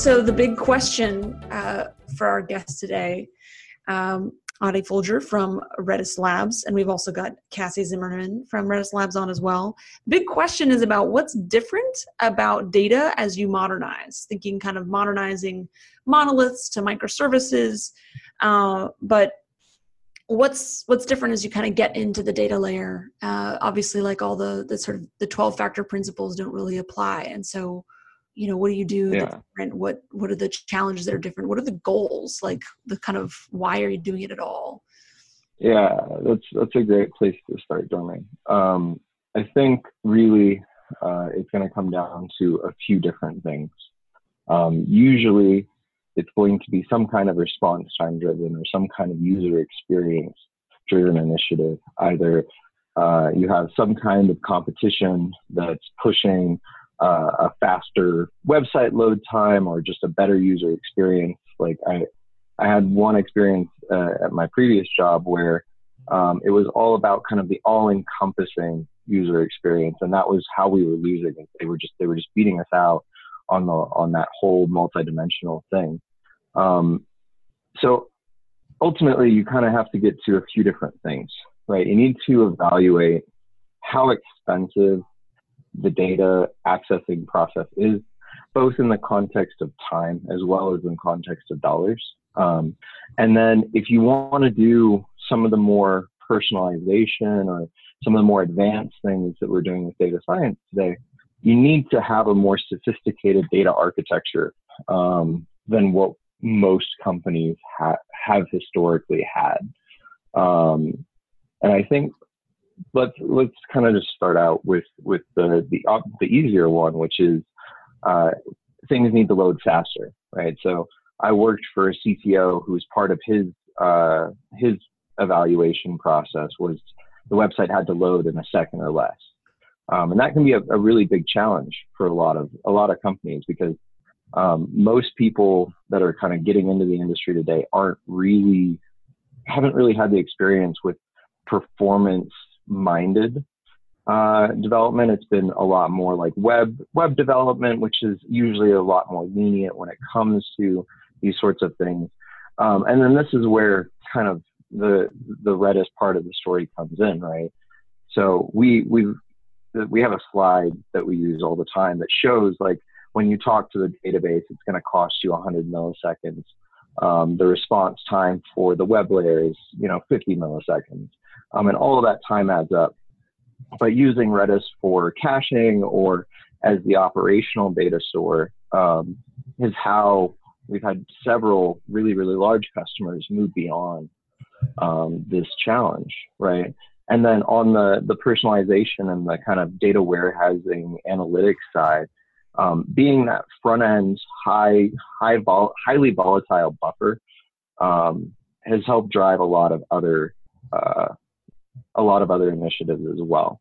so the big question uh, for our guest today, um, Foulger from Redis Labs, and we've also got Cassie Zimmerman from Redis Labs on as well. Big question is about what's different about data as you modernize, thinking kind of modernizing monoliths to microservices, uh, but what's what's different as you kind of get into the data layer uh, obviously like all the the sort of the 12 factor principles don't really apply and so you know what do you do yeah. different? What what are the challenges that are different? What are the goals? Like the kind of why are you doing it at all? Yeah that's that's a great place to start Dormain. um, i think really uh, it's going to come down to a few different things. Um, usually it's going to be some kind of response time driven or some kind of user experience driven initiative. Either uh, you have some kind of competition that's pushing uh, a faster website load time or just a better user experience. Like I, I had one experience uh, at my previous job where um, it was all about kind of the all-encompassing user experience, and that was how we were losing. They were just they were just beating us out on the on that whole multidimensional thing. Um, so ultimately, you kind of have to get to a few different things, right? You need to evaluate how expensive the data accessing process is, both in the context of time as well as in context of dollars. Um, and then if you want to do some of the more personalization or some of the more advanced things that we're doing with data science today, you need to have a more sophisticated data architecture um, than what most companies ha- have historically had. Um, and I think let's let's kind of just start out with with the the uh, the easier one, which is uh, things need to load faster, right? So I worked for a CTO who was part of his uh, his evaluation process was the website had to load in a second or less, um, and that can be a, a, really big challenge for a lot of a lot of companies because um, most people that are kind of getting into the industry today aren't really haven't really had the experience with performance minded uh, development. It's been a lot more like web web development, which is usually a lot more lenient when it comes to these sorts of things. Um, and then this is where kind of the the Redis part of the story comes in, right? So we we we have a slide that we use all the time that shows like when you talk to the database, it's going to cost you 100 milliseconds. Um, the response time for the web layer is you know 50 milliseconds. Um, and all of that time adds up. But using Redis for caching or as the operational data store um, is how we've had several really, really large customers move beyond um, this challenge, right? And then on the, the personalization and the kind of data warehousing analytics side, um, being that front end high, high vol- highly volatile buffer um, has helped drive a lot of other uh, a lot of other initiatives as well.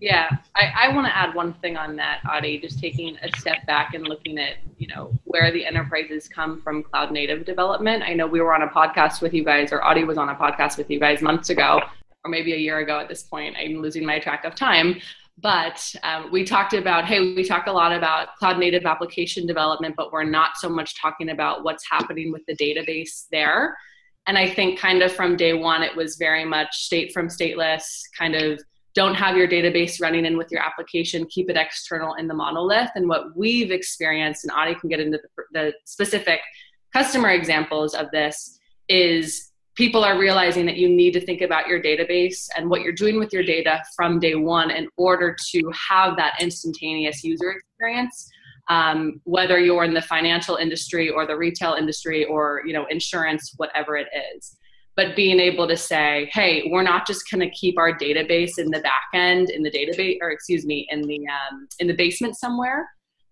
Yeah, I, I want to add one thing on that, Adi, just taking a step back and looking at, you know, where the enterprises come from cloud native development. I know we were on a podcast with you guys, or Adi was on a podcast with you guys months ago, or maybe a year ago at this point. I'm losing my track of time. But um, we talked about, hey, we talk a lot about cloud native application development, but we're not so much talking about what's happening with the database there and I think kind of from day one, it was very much state from stateless, kind of don't have your database running in with your application, keep it external in the monolith. And what we've experienced, and Adi can get into the, the specific customer examples of this, is people are realizing that you need to think about your database and what you're doing with your data from day one in order to have that instantaneous user experience um, whether you're in the financial industry or the retail industry or you know insurance whatever it is. But being able to say hey we're not just going to keep our database in the back end in the database or excuse me in the um, in the basement somewhere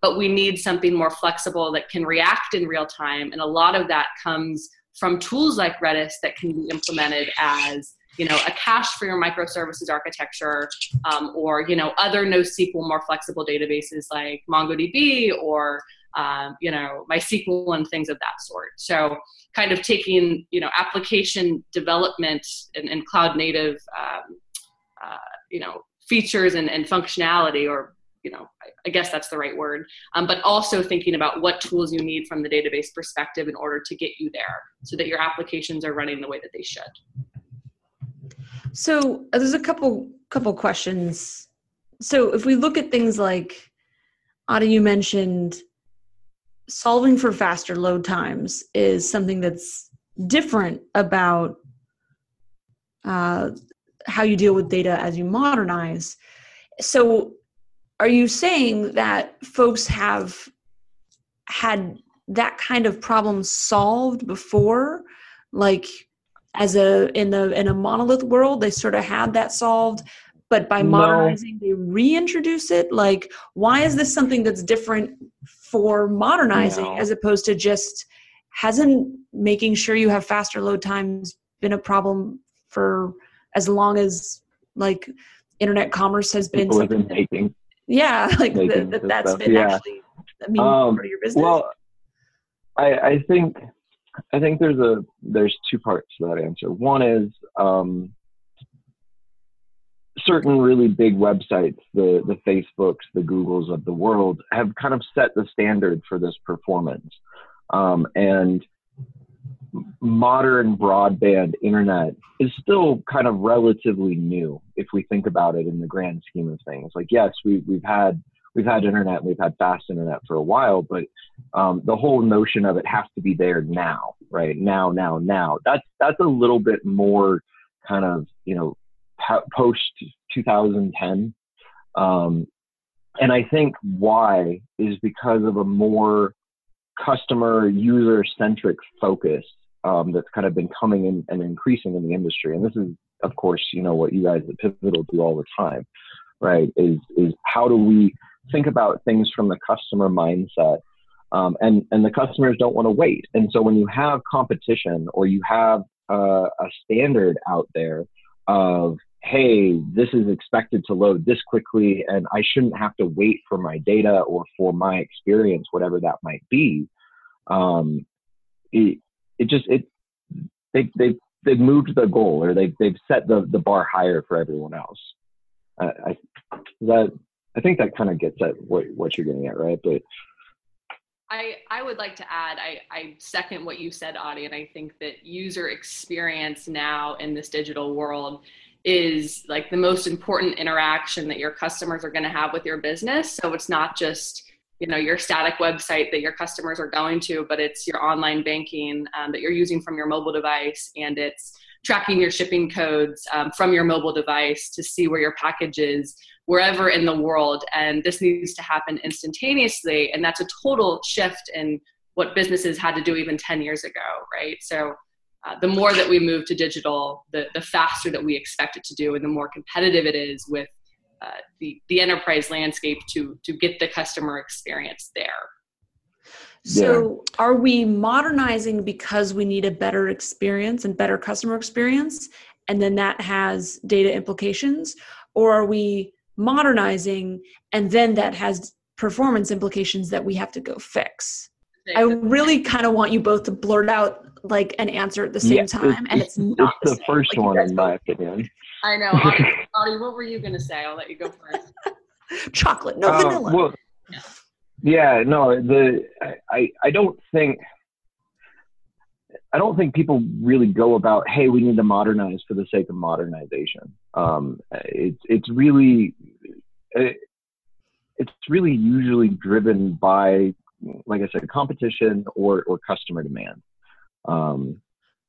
but we need something more flexible that can react in real time. And a lot of that comes from tools like redis that can be implemented as you know a cache for your microservices architecture um, or you know other NoSQL more flexible databases like MongoDB or um, you know MySQL and things of that sort. So kind of taking you know application development and, and cloud native um, uh, you know features and, and functionality or you know, I, guess that's the right word, um, but also thinking about what tools you need from the database perspective in order to get you there so that your applications are running the way that they should. So uh, there's a couple couple questions. So if we look at things like Adi, you mentioned solving for faster load times is something that's different about uh, how you deal with data as you modernize. So, are you saying that folks have had that kind of problem solved before, like as a in the in a monolith world, they sort of had that solved, but by modernizing, no. they reintroduce it? Like, why is this something that's different for modernizing no. as opposed to just hasn't making sure you have faster load times been a problem for as long as like internet commerce has been something making. yeah like the, that, that's stuff. been yeah. actually I mean um, part of your business well I, I think I think there's a there's two parts to that answer. One is um, certain really big websites, the the Facebooks, the Googles of the world, have kind of set the standard for this performance. Um, and modern broadband internet is still kind of relatively new if we think about it in the grand scheme of things. Like, yes, we, we've had we've had internet, we've had fast internet for a while, but um, the whole notion of it has to be there now, right? Now, now, now. That's that's a little bit more kind of you know post 2010. Um, and I think why is because of a more customer user centric focus um, that's kind of been coming in and increasing in the industry. And this is, of course, you know what you guys at Pivotal do all the time, right? Is is how do we think about things from the customer mindset? Um, and and the customers don't want to wait. And so when you have competition or you have uh, a standard out there of hey, this is expected to load this quickly, and I shouldn't have to wait for my data or for my experience, whatever that might be. Um, it, it just it they they they've moved the goal or they've they've set the the bar higher for everyone else. I, I that I think that kind of gets at what what you're getting at, right? But I, I would like to add, I, I second what you said, Adi, and I think that user experience now in this digital world is like the most important interaction that your customers are going to have with your business. So it's not just you know your static website that your customers are going to, but it's your online banking um, that you're using from your mobile device, and it's tracking your shipping codes um, from your mobile device to see where your package is wherever in the world. And this needs to happen instantaneously, and that's a total shift in what businesses had to do even 10 years ago, right? So uh, the more that we move to digital, the, the faster that we expect it to do, and the more competitive it is with uh, the, the enterprise landscape to, to get the customer experience there. So, yeah. are we modernizing because we need a better experience and better customer experience, and then that has data implications? Or are we modernizing and then that has performance implications that we have to go fix? I really kind of want you both to blurt out like an answer at the same yeah, time, and it's not it's the, the first like one in my opinion. I know, Adi, Adi, what were you gonna say? I'll let you go first. Chocolate, no uh, vanilla. Well, yeah. yeah, no, the I I don't think I don't think people really go about, hey, we need to modernize for the sake of modernization. Um, it's it's really it, it's really usually driven by, like I said, competition or or customer demand. Um,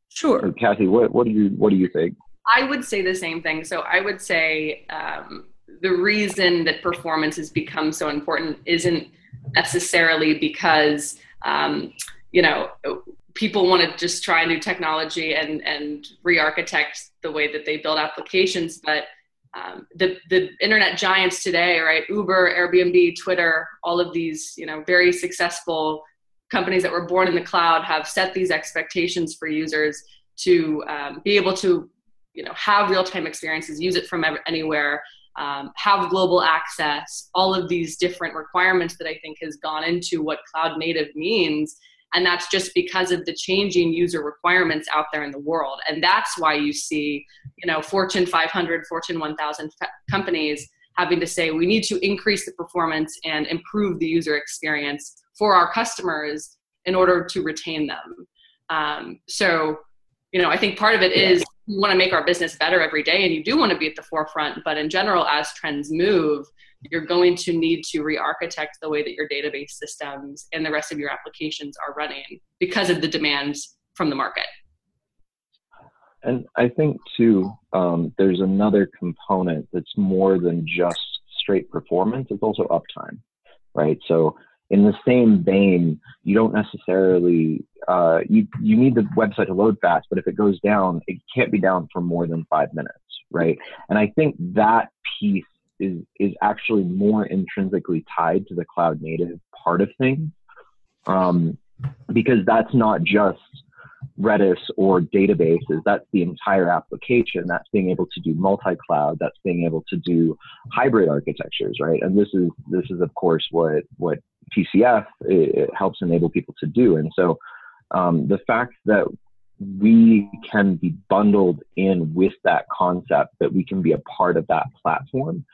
sure. So Cassie, what, what do you what do you think? I would say the same thing. So I would say um, the reason that performance has become so important isn't necessarily because um, you know people want to just try new technology and and re-architect the way that they build applications, but um, the the internet giants today, right? Uber, Airbnb, Twitter, all of these you know very successful companies that were born in the cloud have set these expectations for users to um, be able to you know have real-time experiences use it from anywhere um, have global access all of these different requirements that i think has gone into what cloud native means and that's just because of the changing user requirements out there in the world and that's why you see you know fortune 500 fortune 1000 companies having to say we need to increase the performance and improve the user experience for our customers in order to retain them. Um, so, you know, I think part of it is you want to make our business better every day and you do want to be at the forefront, but in general, as trends move, you're going to need to re-architect the way that your database systems and the rest of your applications are running because of the demands from the market. And I think too, um, there's another component that's more than just straight performance. It's also uptime, right? So in the same vein, you don't necessarily uh, you you need the website to load fast, but if it goes down, it can't be down for more than five minutes, right? And I think that piece is is actually more intrinsically tied to the cloud native part of things, um, because that's not just Redis or databases. That's the entire application. That's being able to do multi-cloud. That's being able to do hybrid architectures, right? And this is this is of course what what PCF it helps enable people to do. And so um, the fact that we can be bundled in with that concept, that we can be a part of that platform,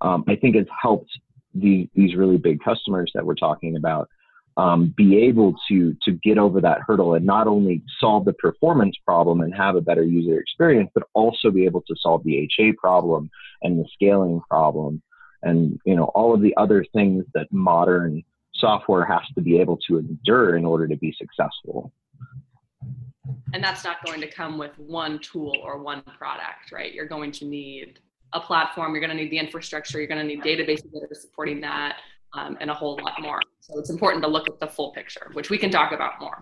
um, I think has helped the, these really big customers that we're talking about um, be able to to get over that hurdle and not only solve the performance problem and have a better user experience, but also be able to solve the HA problem and the scaling problem and you know all of the other things that modern software has to be able to endure in order to be successful. And that's not going to come with one tool or one product, right? You're going to need a platform, you're going to need the infrastructure, you're going to need databases that are supporting that, um, and a whole lot more. So it's important to look at the full picture, which we can talk about more.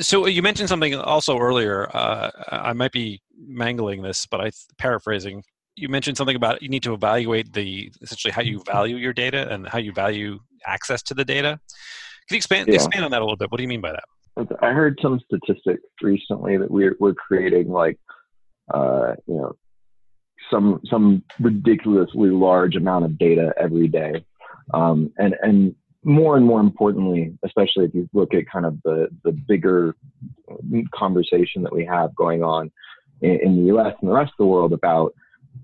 So you mentioned something also earlier. Uh, I might be mangling this, but I paraphrasing. You mentioned something about you need to evaluate the essentially how you value your data and how you value access to the data. Can you expand yeah. expand on that a little bit? What do you mean by that? I heard some statistics recently that we're we're creating like uh, you know some some ridiculously large amount of data every day, um, and and more and more importantly, especially if you look at kind of the the bigger conversation that we have going on in, in the U.S. and the rest of the world about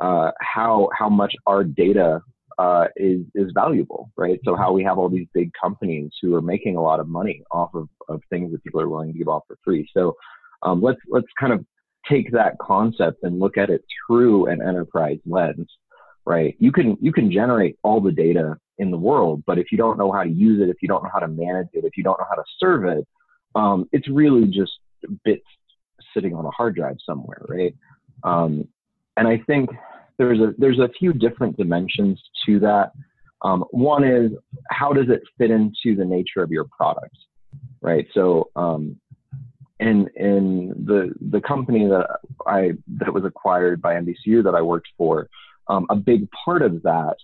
uh, how how much our data uh, is is valuable, right? So how we have all these big companies who are making a lot of money off of, of things that people are willing to give off for free. So um, let's let's kind of take that concept and look at it through an enterprise lens, right? You can you can generate all the data in the world, but if you don't know how to use it, if you don't know how to manage it, if you don't know how to serve it, um, it's really just bits sitting on a hard drive somewhere, right? Um, and I think there's a there's a few different dimensions to that. Um, one is how does it fit into the nature of your product, right? So, um, in in the the company that I that was acquired by NBCU that I worked for, um, a big part of that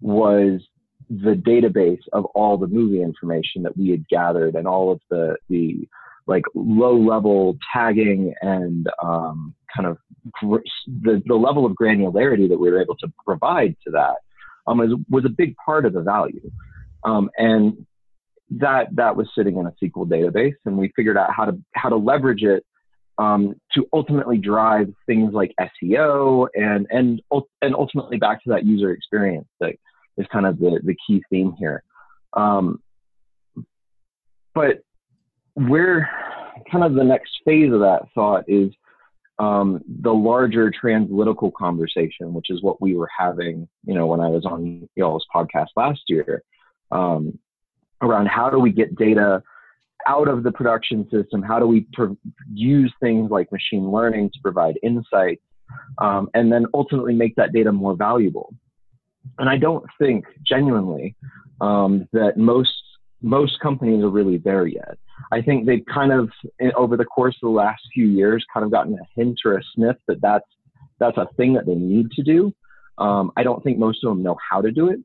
was the database of all the movie information that we had gathered and all of the the like low level tagging and um, kind of the, the level of granularity that we were able to provide to that um, was, was a big part of the value. Um, and that that was sitting in a SQL database, and we figured out how to how to leverage it um, to ultimately drive things like SEO and and and ultimately back to that user experience that is kind of the the key theme here. Um, but where kind of the next phase of that thought is um, the larger translytical conversation, which is what we were having, you know, when I was on y'all's podcast last year, um, around how do we get data out of the production system? How do we use things like machine learning to provide insights, um, and then ultimately make that data more valuable? And I don't think genuinely um, that most most companies are really there yet. I think they've kind of, over the course of the last few years, kind of gotten a hint or a sniff that that's, that's a thing that they need to do. Um, I don't think most of them know how to do it.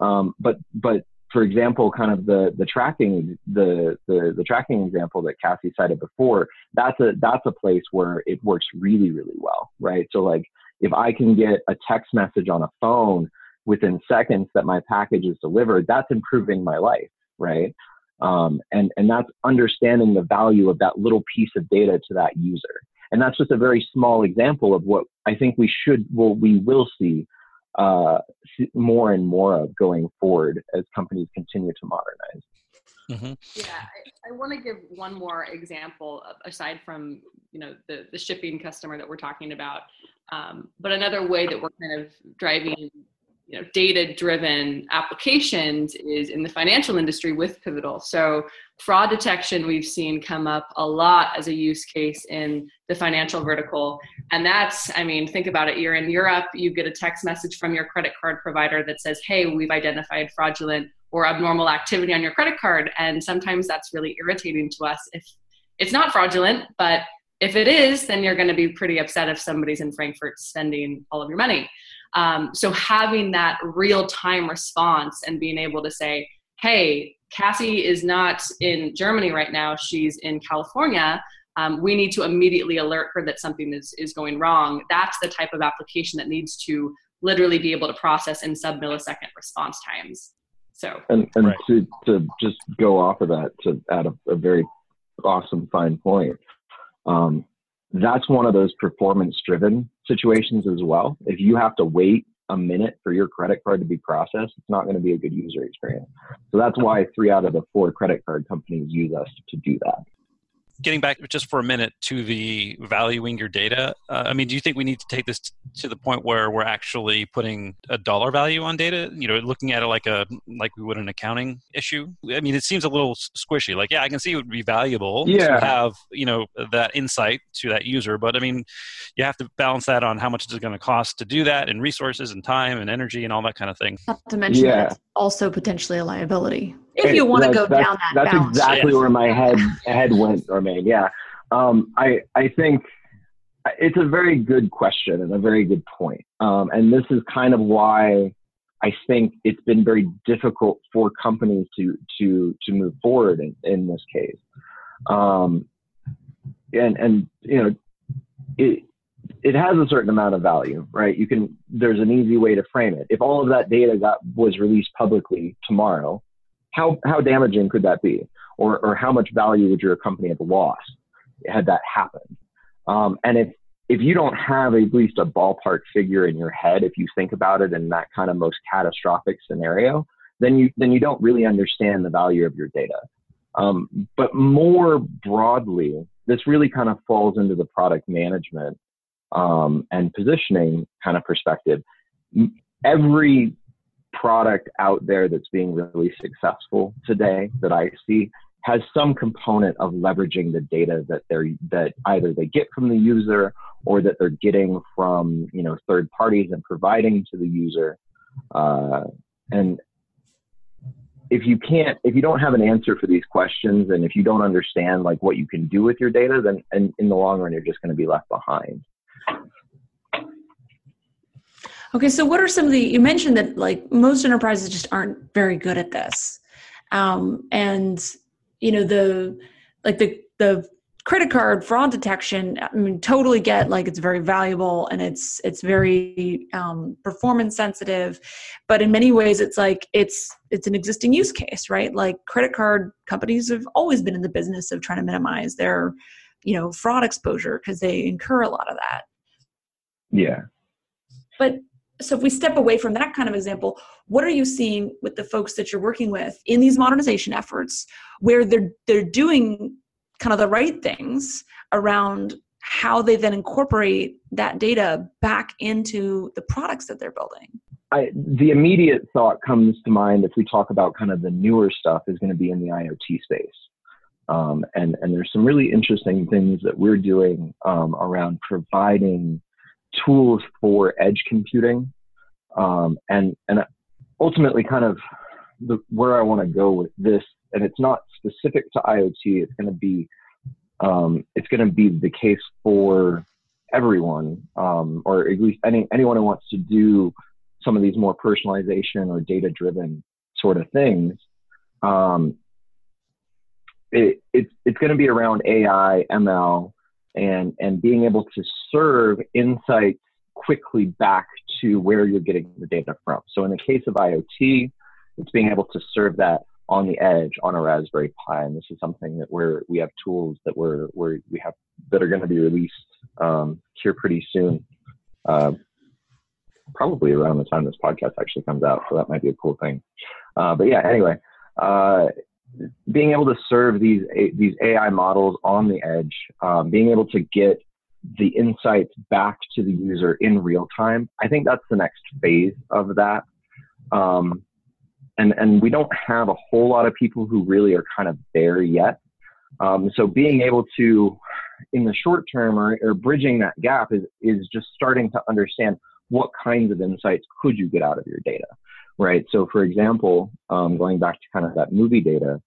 Um, but, but for example, kind of the, the tracking, the, the, the tracking example that Cassie cited before, that's a, that's a place where it works really, really well, right? So like, if I can get a text message on a phone within seconds that my package is delivered, that's improving my life right? Um, and and that's understanding the value of that little piece of data to that user. And that's just a very small example of what I think we should, well, we will see uh, more and more of going forward as companies continue to modernize. Mm-hmm. Yeah, I, I want to give one more example aside from you know the the shipping customer that we're talking about, um, but another way that we're kind of driving you know data driven applications is in the financial industry with pivotal. So fraud detection we've seen come up a lot as a use case in the financial vertical. And that's i mean think about it you're in europe you get a text message from your credit card provider that says hey we've identified fraudulent or abnormal activity on your credit card. And sometimes that's really irritating to us. If it's not fraudulent but if it is then you're going to be pretty upset if somebody's in frankfurt spending all of your money um, so having that real time response and being able to say, hey, Cassie is not in Germany right now, she's in California. Um, we need to immediately alert her that something is, is going wrong. That's the type of application that needs to literally be able to process in sub millisecond response times. So, and, and right. to, to just go off of that, to add a, a very awesome fine point, um, that's one of those performance driven situations as well. If you have to wait a minute for your credit card to be processed, it's not going to be a good user experience. So that's why three out of the four credit card companies use us to do that getting back just for a minute to the valuing your data uh, i mean do you think we need to take this t- to the point where we're actually putting a dollar value on data? You know looking at it like a like we would an accounting issue? I mean it seems a little squishy. Like yeah i can see it would be valuable yeah. to have you know that insight to that user but i mean you have to balance that on how much it's going to cost to do that and resources and time and energy and all that kind of thing. Not to mention yeah. that it's also potentially a liability if you want to go down that that's balance. exactly where my head head went or made yeah um, i i think it's a very good question and a very good point um, and this is kind of why i think it's been very difficult for companies to to to move forward in, in this case um, and and you know it it has a certain amount of value, right? You can there's an easy way to frame it. If all of that data got was released publicly tomorrow, how how damaging could that be, or or how much value would your company have lost had that happened? Um, and if if you don't have at least a ballpark figure in your head, if you think about it in that kind of most catastrophic scenario, then you then you don't really understand the value of your data. Um, but more broadly, this really kind of falls into the product management um, and positioning kind of perspective. Every product out there that's being really successful today that I see has some component of leveraging the data that they're that either they get from the user or that they're getting from you know third parties and providing to the user. Uh, and if you can't if you don't have an answer for these questions and if you don't understand like what you can do with your data then and in the long run you're just going to be left behind Okay, so what are some of the you mentioned that like most enterprises just aren't very good at this, um, and you know the like the the credit card fraud detection. I mean, totally get like it's very valuable and it's it's very um, performance sensitive, but in many ways it's like it's it's an existing use case, right? Like credit card companies have always been in the business of trying to minimize their you know fraud exposure because they incur a lot of that. Yeah. But so if we step away from that kind of example what are you seeing with the folks that you're working with in these modernization efforts where they're they're doing kind of the right things around how they then incorporate that data back into the products that they're building I, the immediate thought comes to mind if we talk about kind of the newer stuff is going to be in the IoT space. Um, and, and there's some really interesting things that we're doing um, around providing tools for edge computing, um, and and ultimately, kind of the, where I want to go with this, and it's not specific to IoT. It's going to be um, it's going to be the case for everyone, um, or at least any anyone who wants to do some of these more personalization or data driven sort of things. Um, it, it's it's going to be around AI, ML, and and being able to serve insights quickly back to where you're getting the data from. So in the case of IoT, it's being able to serve that on the edge on a Raspberry Pi, and this is something that we're we have tools that we're, we're we have that are going to be released um, here pretty soon. Uh, probably around the time this podcast actually comes out. So that might be a cool thing. Uh, but yeah, anyway, uh, being able to serve these these AI models on the edge, um, being able to get the insights back to the user in real time, I think that's the next phase of that. Um, and and we don't have a whole lot of people who really are kind of there yet. Um, so being able to, in the short term, or, or bridging that gap is is just starting to understand what kinds of insights could you get out of your data, right? So for example, um, going back to kind of that movie data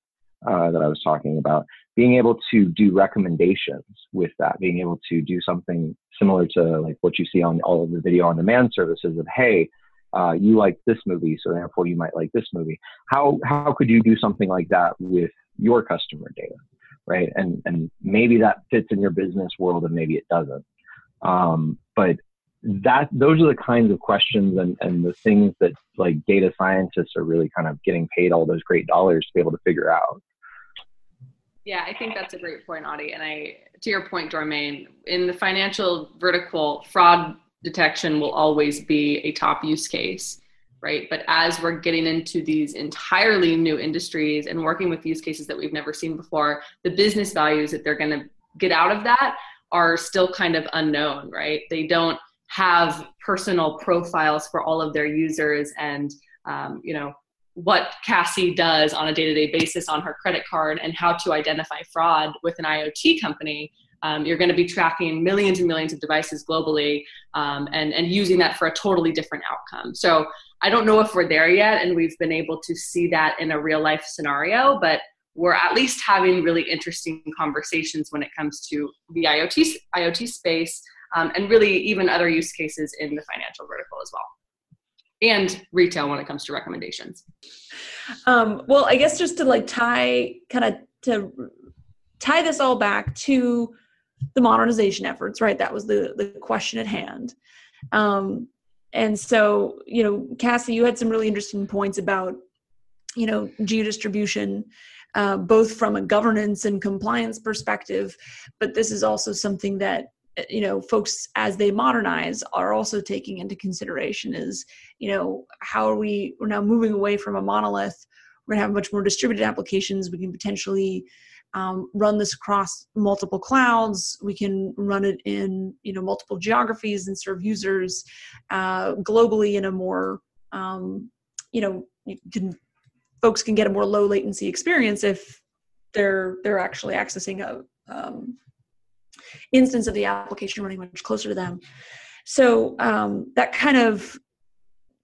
uh, that I was talking about, being able to do recommendations with that, being able to do something similar to like what you see on all of the video on demand services of hey uh, you like this movie, so therefore you might like this movie. How how could you do something like that with your customer data, right? And and maybe that fits in your business world, and maybe it doesn't. Um, but that those are the kinds of questions and, and the things that like data scientists are really kind of getting paid all those great dollars to be able to figure out. Yeah, I think that's a great point, Adi. And I, to your point, Dormain, in the financial vertical, fraud detection will always be a top use case right but as we're getting into these entirely new industries and working with use cases that we've never seen before the business values that they're going to get out of that are still kind of unknown right they don't have personal profiles for all of their users and um, you know what Cassie does on a day-to-day basis on her credit card and how to identify fraud with an IoT company um, you're going to be tracking millions and millions of devices globally um, and, and using that for a totally different outcome. So I don't know if we're there yet and we've been able to see that in a real life scenario, but we're at least having really interesting conversations when it comes to the IoT, IoT space um, and really even other use cases in the financial vertical as well and retail when it comes to recommendations. Um, well, I guess just to like tie kind of to tie this all back to the modernization efforts, right? That was the the question at hand. Um, and so, you know, Cassie, you had some really interesting points about, you know, geodistribution, uh, both from a governance and compliance perspective, but this is also something that you know folks as they modernize are also taking into consideration is you know how are we we're now moving away from a monolith we're going to have much more distributed applications we can potentially um, run this across multiple clouds. We can run it in you know multiple geographies and serve users uh, globally in a more um, you know you can folks can get a more low latency experience if they're they're actually accessing a um, instance of the application running much closer to them. So um, that kind of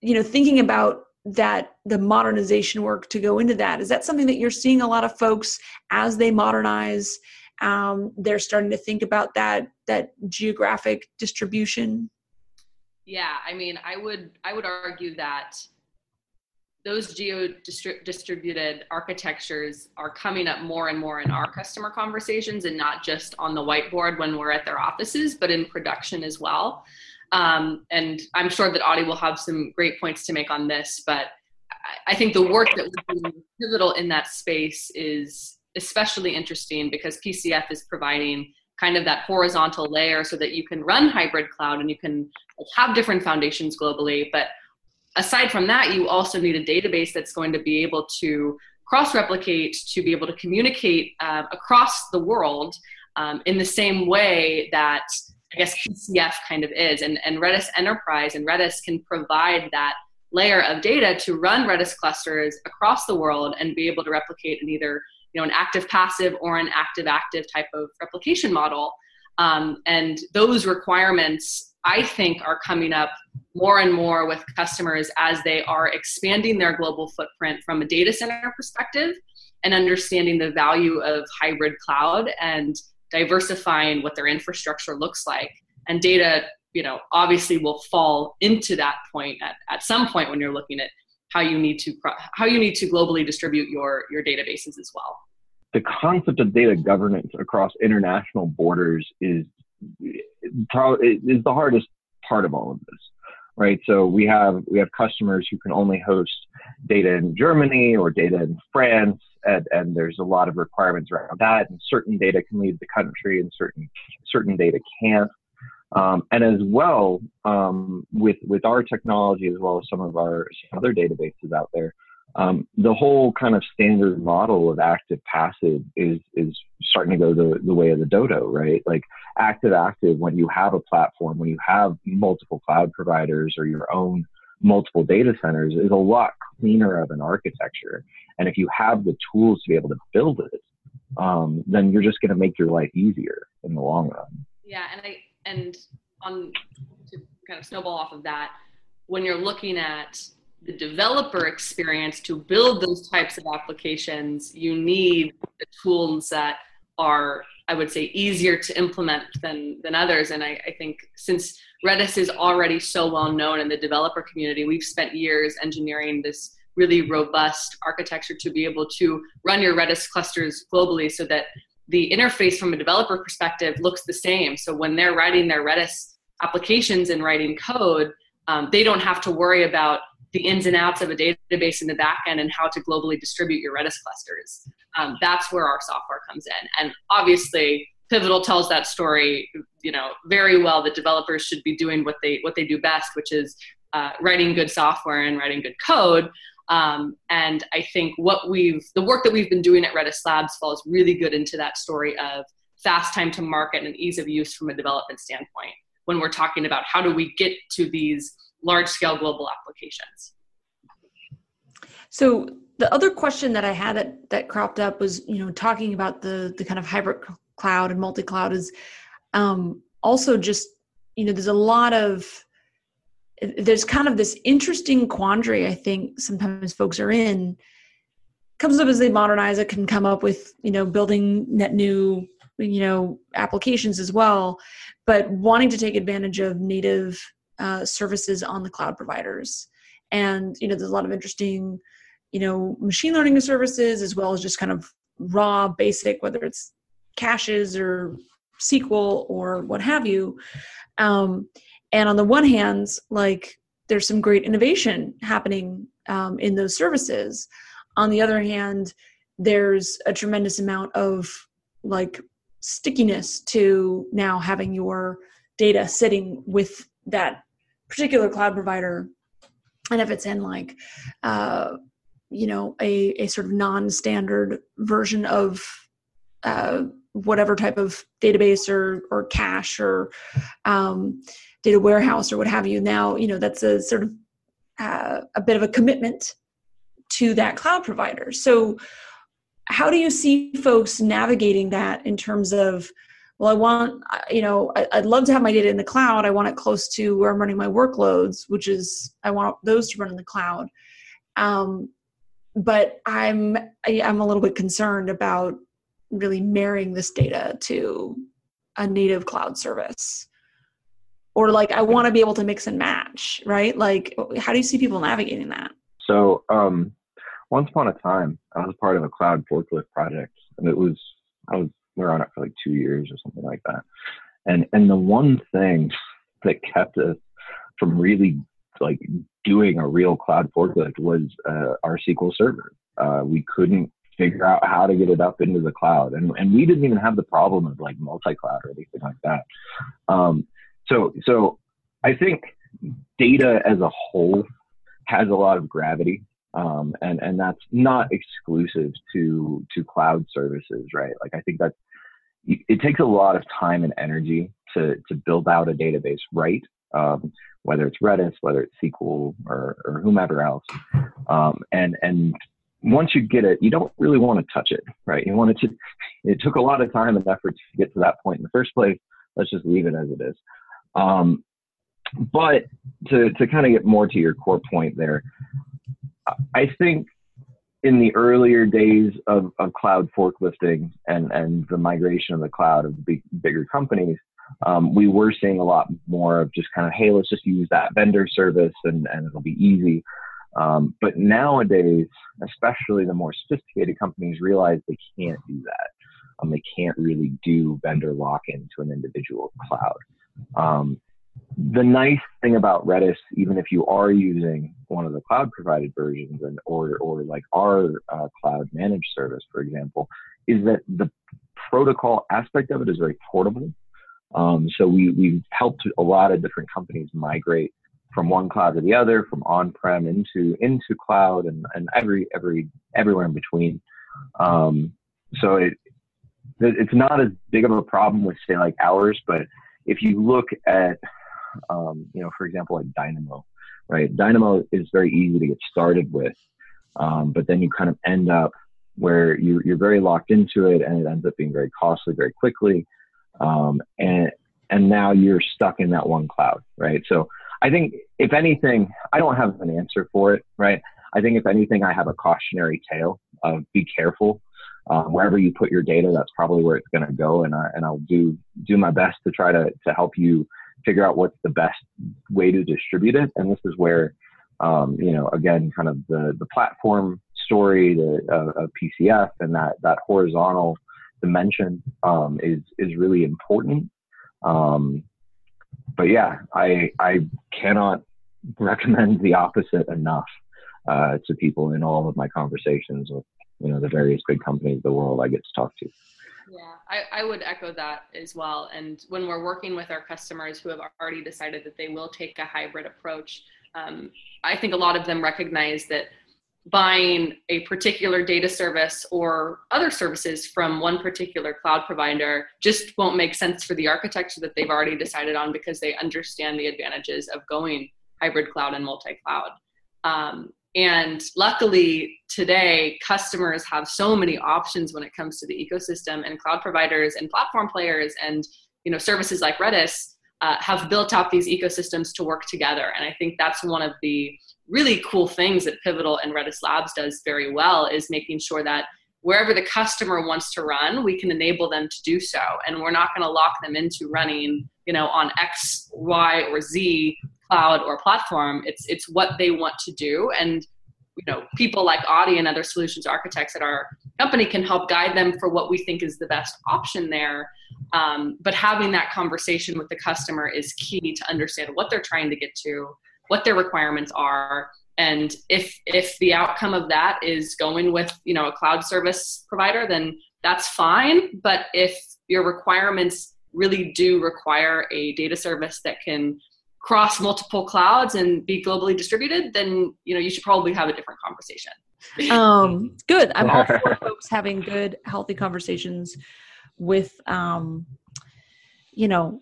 you know thinking about that the modernization work to go into that is that something that you're seeing a lot of folks as they modernize um, they're starting to think about that that geographic distribution yeah i mean i would i would argue that those geo distributed architectures are coming up more and more in our customer conversations and not just on the whiteboard when we're at their offices but in production as well um, and I'm sure that Adi will have some great points to make on this, but I think the work that we're doing pivotal in that space is especially interesting because PCF is providing kind of that horizontal layer so that you can run hybrid cloud and you can have different foundations globally. But aside from that, you also need a database that's going to be able to cross replicate, to be able to communicate uh, across the world um, in the same way that I guess PCF kind of is. And, and Redis Enterprise and Redis can provide that layer of data to run Redis clusters across the world and be able to replicate in either you know an active passive or an active active type of replication model. Um, and those requirements, I think, are coming up more and more with customers as they are expanding their global footprint from a data center perspective and understanding the value of hybrid cloud and diversifying what their infrastructure looks like. And data you know obviously will fall into that point at, at some point when you're looking at how you need to how you need to globally distribute your your databases as well. The concept of data governance across international borders is probably is the hardest part of all of this right so we have we have customers who can only host data in germany or data in france and, and there's a lot of requirements around that. And certain data can leave the country, and certain certain data can't. Um, and as well, um, with with our technology as well as some of our other databases out there, um, the whole kind of standard model of active passive is is starting to go the, the way of the dodo, right? Like active active when you have a platform, when you have multiple cloud providers or your own multiple data centers is a lot cleaner of an architecture. And if you have the tools to be able to build it, um, then you're just going to make your life easier in the long run. Yeah, and I and on to kind of snowball off of that, when you're looking at the developer experience to build those types of applications, you need the tools that are, I would say, easier to implement than than others. And I, I think since Redis is already so well known in the developer community, we've spent years engineering this really robust architecture to be able to run your Redis clusters globally so that the interface from a developer perspective looks the same. So when they're writing their Redis applications and writing code, um, they don't have to worry about the ins and outs of a database in the backend and how to globally distribute your Redis clusters. Um, that's where our software comes in. And obviously, Pivotal tells that story, you know, very well. That developers should be doing what they what they do best, which is uh, writing good software and writing good code. Um, and I think what we've, the work that we've been doing at Redis Labs falls really good into that story of fast time to market and ease of use from a development standpoint when we're talking about how do we get to these large scale global applications. So the other question that I had that, that cropped up was, you know, talking about the, the kind of hybrid cloud and multi-cloud is um, also just, you know, there's a lot of, there's kind of this interesting quandary I think sometimes folks are in. Comes up as they modernize it, can come up with you know building net new you know applications as well, but wanting to take advantage of native uh, services on the cloud providers. And you know there's a lot of interesting you know machine learning services as well as just kind of raw basic whether it's caches or SQL or what have you. Um, and on the one hand like there's some great innovation happening um, in those services on the other hand there's a tremendous amount of like stickiness to now having your data sitting with that particular cloud provider and if it's in like uh, you know a, a sort of non-standard version of uh, whatever type of database or or cache or um, data warehouse or what have you now you know that's a sort of uh, a bit of a commitment to that cloud provider. So how do you see folks navigating that in terms of well i want you know i'd love to have my data in the cloud. I want it close to where i'm running my workloads which is i want those to run in the cloud. Um, but i'm I, i'm a little bit concerned about really marrying this data to a native cloud service. Or like i want to be able to mix and match right? Like how do you see people navigating that? So um once upon a time i was part of a cloud forklift project and it was i was we were on it for like two years or something like that. And and the one thing that kept us from really like doing a real cloud forklift was uh, our sql server. Uh, we couldn't figure out how to get it up into the cloud. And, and we didn't even have the problem of like multi-cloud or anything like that. Um, so, so I think data as a whole has a lot of gravity, um, and and that's not exclusive to to cloud services, right? Like I think that it takes a lot of time and energy to to build out a database right, um, whether it's Redis, whether it's SQL or, or whomever else, um, and and once you get it, you don't really want to touch it, right? You want it to. It took a lot of time and effort to get to that point in the first place. Let's just leave it as it is. Um, but to, to kind of get more to your core point there, I think in the earlier days of, of cloud forklifting and, and the migration of the cloud of the big, bigger companies, um, we were seeing a lot more of just kind of, hey, let's just use that vendor service and, and it'll be easy. Um, but nowadays, especially the more sophisticated companies realize they can't do that. Um, they can't really do vendor lock in to an individual cloud. Um, the nice thing about Redis, even if you are using one of the cloud provided versions and or or like our uh, cloud managed service, for example, is that the protocol aspect of it is very portable. Um, so we we've helped a lot of different companies migrate from one cloud to the other, from on-prem into into cloud, and and every every everywhere in between. Um, so it it's not as big of a problem with say like ours, but if you look at um, you know, for example, like Dynamo, right? Dynamo is very easy to get started with, um, but then you kind of end up where you, you're very locked into it, and it ends up being very costly very quickly, um, and and now you're stuck in that one cloud, right? So I think if anything, I don't have an answer for it, right? I think if anything, I have a cautionary tale of be careful. Um, wherever you put your data, that's probably where it's going to go, and I and I'll do do my best to try to to help you figure out what's the best way to distribute it. And this is where, um, you know, again, kind of the the platform story the, uh, of PCF and that that horizontal dimension um, is is really important. Um, but yeah, I I cannot recommend the opposite enough uh, to people in all of my conversations with you know the various big companies of the world I get to talk to. Yeah, I, I would echo that as well. And when we're working with our customers who have already decided that they will take a hybrid approach, um, I think a lot of them recognize that buying a particular data service or other services from one particular cloud provider just won't make sense for the architecture that they've already decided on because they understand the advantages of going hybrid cloud and multi-cloud. Um, and luckily today, customers have so many options when it comes to the ecosystem and cloud providers and platform players and you know services like Redis uh, have built out these ecosystems to work together. And I think that's one of the really cool things that Pivotal and Redis Labs does very well is making sure that wherever the customer wants to run, we can enable them to do so. And we're not going to lock them into running, you know, on X, Y, or Z cloud or platform. It's it's what they want to do, and you know, people like Adi and other solutions architects at our company can help guide them for what we think is the best option there. Um, but having that conversation with the customer is key to understand what they're trying to get to, what their requirements are, and if if the outcome of that is going with you know a cloud service provider, then that's fine. But if your requirements really do require a data service that can cross multiple clouds and be globally distributed, then you know you should probably have a different conversation. um, good. I'm all for folks having good, healthy conversations with, um, you know,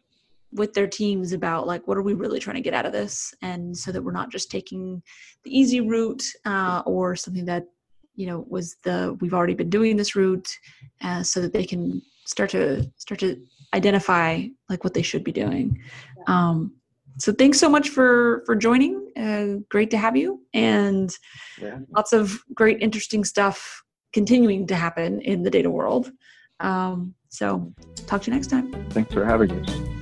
with their teams about like what are we really trying to get out of this, and so that we're not just taking the easy route uh, or something that you know was the we've already been doing this route, uh, so that they can start to start to identify like what they should be doing. Um, so thanks so much for for joining. Uh, great to have you. And yeah. lots of great interesting stuff continuing to happen in the data world. Um, so talk to you next time. Thanks for having us